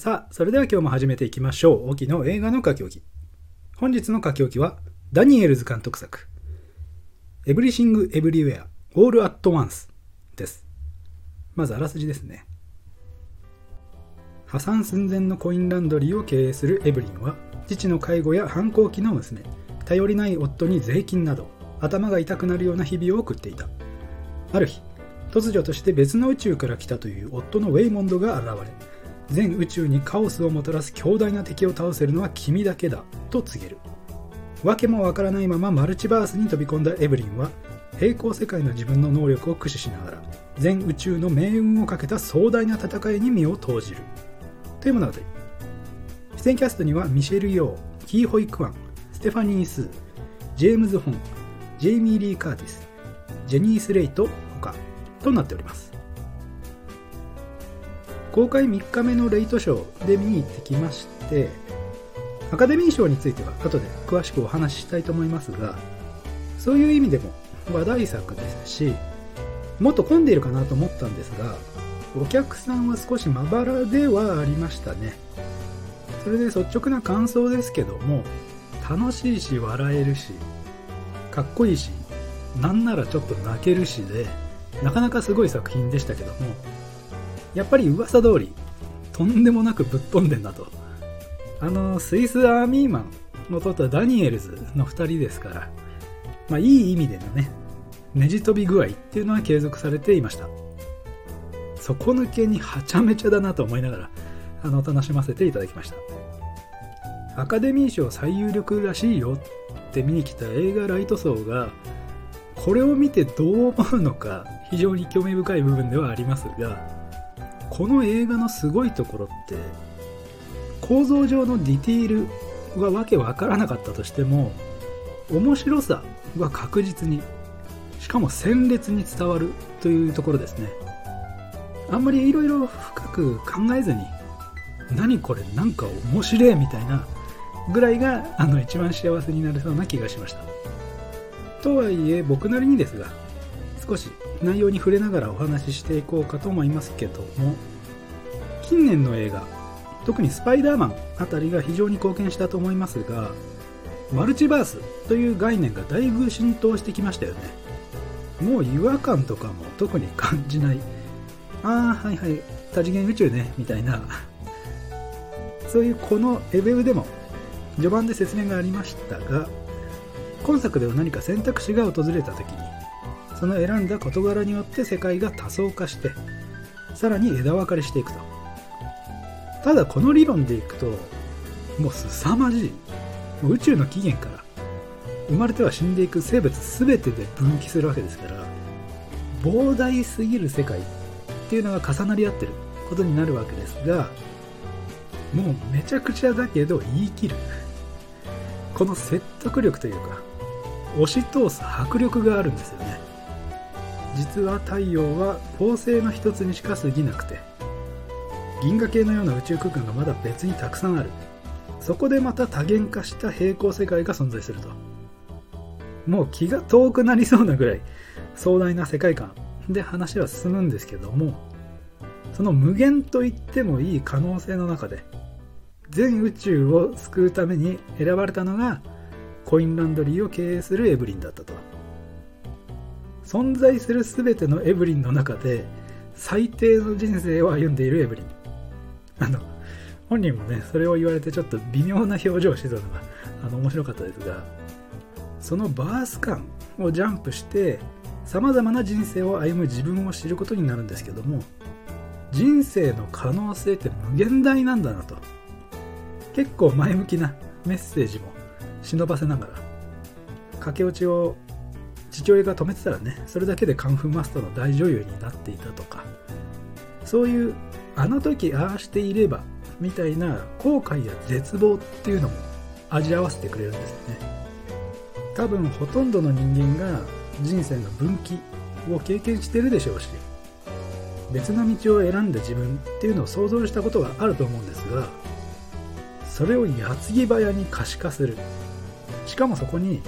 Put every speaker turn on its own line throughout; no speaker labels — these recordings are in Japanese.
さあ、それでは今日も始めていきましょう。沖の映画の書き置き。本日の書き置きは、ダニエルズ監督作、エブリシング・エブリウェア・オール・アット・ワンスです。まずあらすじですね。破産寸前のコインランドリーを経営するエブリンは、父の介護や反抗期の娘、頼りない夫に税金など、頭が痛くなるような日々を送っていた。ある日、突如として別の宇宙から来たという夫のウェイモンドが現れ、全宇宙にカオスをもたらす強大な敵を倒せるのは君だけだと告げる。訳もわからないままマルチバースに飛び込んだエブリンは平行世界の自分の能力を駆使しながら全宇宙の命運をかけた壮大な戦いに身を投じる。という物語出演キャストにはミシェル・ヨー、キー・ホイ・クワン、ステファニー・スージェームズ・ホンジェイミー・リー・カーティスジェニー・スレイト他となっております。公開3日目のレイトショーで見に行ってきましてアカデミー賞については後で詳しくお話ししたいと思いますがそういう意味でも話題作ですしもっと混んでいるかなと思ったんですがお客さんは少しまばらではありましたね。それで率直な感想ですけども楽しいし笑えるしかっこいいしなんならちょっと泣けるしでなかなかすごい作品でしたけどもやっぱり噂通りとんでもなくぶっ飛んでんだと。あのスイスアーミーマンの撮ったダニエルズの2人ですからまあいい意味でのねねじ飛び具合っていうのは継続されていました。底抜けにはちゃめちゃだなと思いながらあの楽しませていただきました。アカデミー賞最有力らしいよって見に来た映画ライト層がこれを見てどう思うのか非常に興味深い部分ではありますがこの映画のすごいところって構造上のディティールはわけわからなかったとしても面白さは確実にしかも鮮烈に伝わるというところですね。あんまりいろいろ深く考えずに何これなんか面白いみたいなぐらいがあの一番幸せになれそうな気がしました。とはいえ僕なりにですが少し内容に触れながらお話ししていこうかと思いますけども近年の映画特にスパイダーマンあたりが非常に貢献したと思いますがマルチバースという概念がだいぶ浸透してきましたよね。もう違和感とかも特に感じない。ああはいはい多次元宇宙ねみたいな。そういうこのレベルでも序盤で説明がありましたが今作では何か選択肢が訪れた時にその選んだ事柄によって世界が多層化してさらに枝分かれしていくと。ただこの理論でいくともう凄まじい。宇宙の起源から生まれては死んでいく生物全てで分岐するわけですから膨大すぎる世界っていうのが重なり合ってることになるわけですがもうめちゃくちゃだけど言い切る。この説得力というか押し通す迫力があるんですよね。実は太陽は恒星の一つにしか過ぎなくて銀河系のような宇宙空間がまだ別にたくさんある。そこでまた多元化した平行世界が存在すると。もう気が遠くなりそうなぐらい壮大な世界観。で話は進むんですけどもその無限と言ってもいい可能性の中で全宇宙を救うために選ばれたのがコインランドリーを経営するエブリンだったと。存在する全てのエブリンの中で最低の人生を歩んでいるエブリン。あの本人もねそれを言われてちょっと微妙な表情をしてたのがあの面白かったですがそのバース感をジャンプしてさまざまな人生を歩む自分を知ることになるんですけども人生の可能性って無限大なんだなと。結構前向きなメッセージも忍ばせながら駆け落ちを父親が止めてたらねそれだけでカンフーマスターの大女優になっていたとかそういうあの時ああしていればみたいな後悔や絶望っていうのも味合わせてくれるんですよね。多分ほとんどの人間が人生の分岐を経験してるでしょうし別の道を選んだ自分っていうのを想像したことがあると思うんですがそれを矢継ぎ早に可視化する。しかもそこに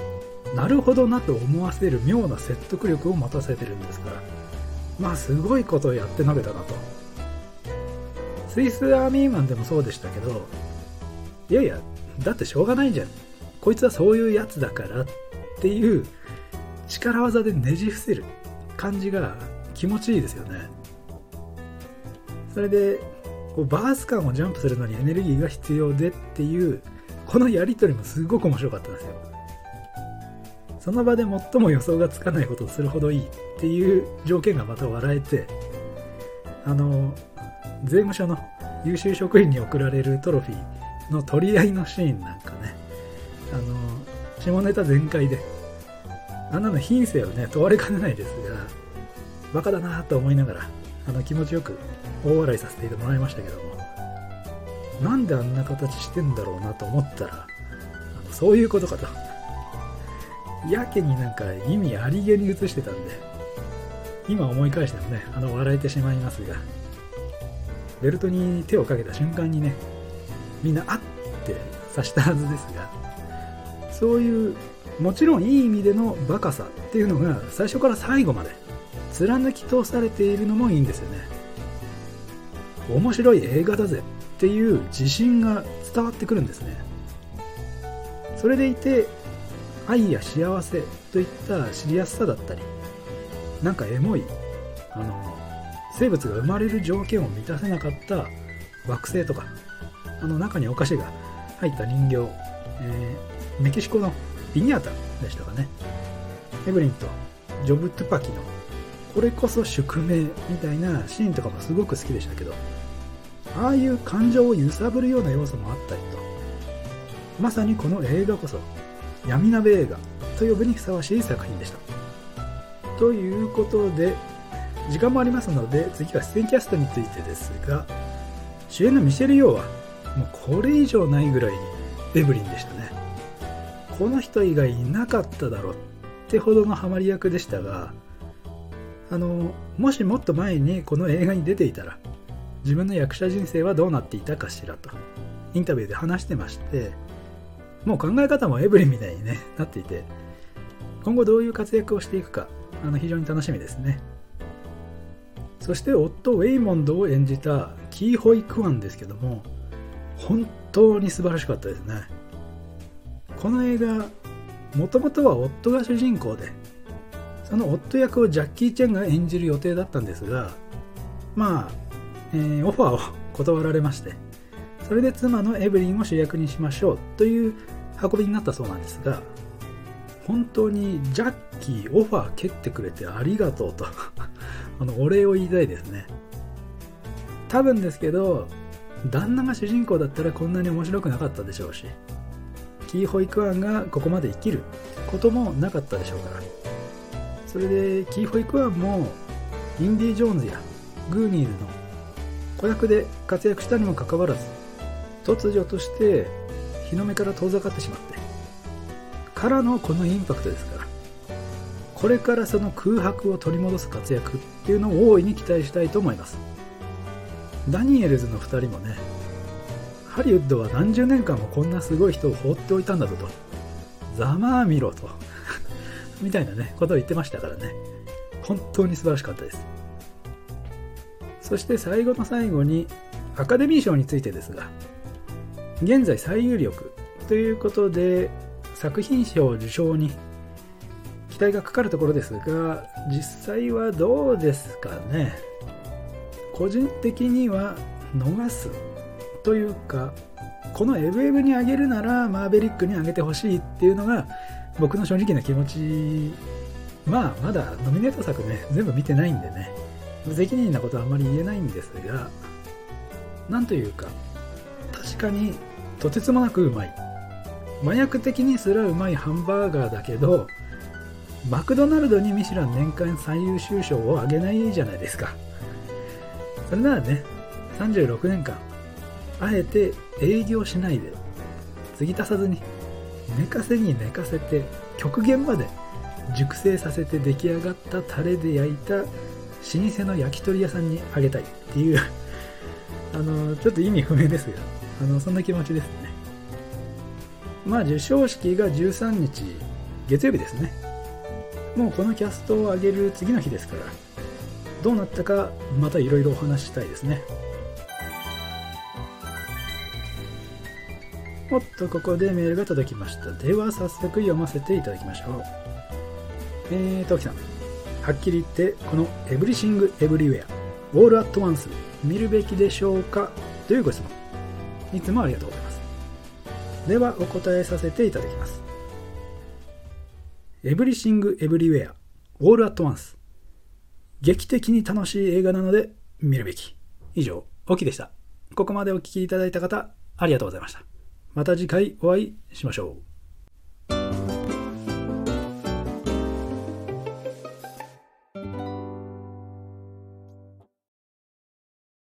なるほどなと思わせる妙な説得力を持たせてるんですから。まあすごいことをやってのけたなと。スイスアーミーマンでもそうでしたけどいやいやだってしょうがないじゃん。こいつはそういうやつだからっていう力技でねじ伏せる。感じが気持ちいいですよね。それでこうバース感をジャンプするのにエネルギーが必要でっていうこのやり取りもすごく面白かったんですよ。その場で最も予想がつかないことをするほどいいっていう条件がまた笑えてあの税務署の優秀職員に贈られるトロフィーの取り合いのシーンなんかねあの下ネタ全開であんなの品性をね問われかねないですがバカだなと思いながらあの気持ちよく大笑いさせてもらいましたけどもなんであんな形してんだろうなと思ったらあのそういうことかと。やけになんか意味ありげに映してたんで今思い返してもねあの笑えてしまいますがベルトに手をかけた瞬間にねみんなあって刺したはずですがそういうもちろんいい意味でのバカさっていうのが最初から最後まで貫き通されているのもいいんですよね。面白い映画だぜっていう自信が伝わってくるんですね。それでいて愛や幸せといった知りやすさだったりなんかエモいあの生物が生まれる条件を満たせなかった惑星とかあの中にお菓子が入った人形、えー、メキシコのビニャータでしたかね。エブリンとジョブ・トゥパキのこれこそ宿命みたいなシーンとかもすごく好きでしたけどああいう感情を揺さぶるような要素もあったりと。まさにこの映画こそ闇鍋映画と呼ぶにふさわしい作品でした。ということで時間もありますので次は出演キャストについてですが主演のミシェル・ヨーはもうこれ以上ないぐらいにエブリンでしたね。この人以外いなかっただろってほどのハマり役でしたがあのもしもっと前にこの映画に出ていたら自分の役者人生はどうなっていたかしらとインタビューで話してましてもう考え方もエブリンみたいに、ね、なっていて今後どういう活躍をしていくかあの非常に楽しみですね。そして夫ウェイモンドを演じたキーホイ・クワンですけども本当に素晴らしかったですね。この映画もともとは夫が主人公でその夫役をジャッキー・チェンが演じる予定だったんですがまあ、えー、オファーを 断られましてそれで妻のエブリンを主役にしましょうという運びになったそうなんですが本当にジャッキーオファー蹴ってくれてありがとうと あのお礼を言いたいですね。多分ですけど旦那が主人公だったらこんなに面白くなかったでしょうしキー・ホイクワンがここまで生きることもなかったでしょうから。それでキー・ホイクワンもインディ・ジョーンズやグーニーズの子役で活躍したにもかかわらず突如として日の目から遠ざかってしまってからのこのインパクトですからこれからその空白を取り戻す活躍っていうのを大いに期待したいと思います。ダニエルズの2人もねハリウッドは何十年間もこんなすごい人を放っておいたんだぞとざまあみろと みたいなねことを言ってましたからね。本当に素晴らしかったです。そして最後の最後にアカデミー賞についてですが現在最有力ということで作品賞受賞に期待がかかるところですが実際はどうですかね？個人的には逃すというかこのエブエブにあげるならマーベリックにあげてほしいっていうのが僕の正直な気持ち。まあまだノミネート作ね全部見てないんでね。無責任なことはあんまり言えないんですがなんというか確かにとてつもなくうまい。麻薬的にすらうまいハンバーガーだけどマクドナルドにミシュラン年間最優秀賞をあげないじゃないですか。それならね、36年間、あえて営業しないで、継ぎ足さずに、寝かせに寝かせて、極限まで熟成させて出来上がったタレで焼いた老舗の焼き鳥屋さんにあげたいっていう。あの、ちょっと意味不明ですが、あのそんな気持ちですね。まあ授賞式が13日月曜日ですね。もうこのキャストを上げる次の日ですからどうなったかまたいろいろお話したいですね。おっとここでメールが届きました。では早速読ませていただきましょう。えーときさん。はっきり言ってこの「エブリシング・エブリウェア」「オール・アット・ワンス」見るべきでしょうか？というご質問。いつもありがとうございます。では、お答えさせていただきます。エブリシング・エブリウェア、オール・アット・ワンス。劇的に楽しい映画なので、見るべき。以上、オキでした。ここまでお聴きいただいた方、ありがとうございました。また次回お会いしましょう。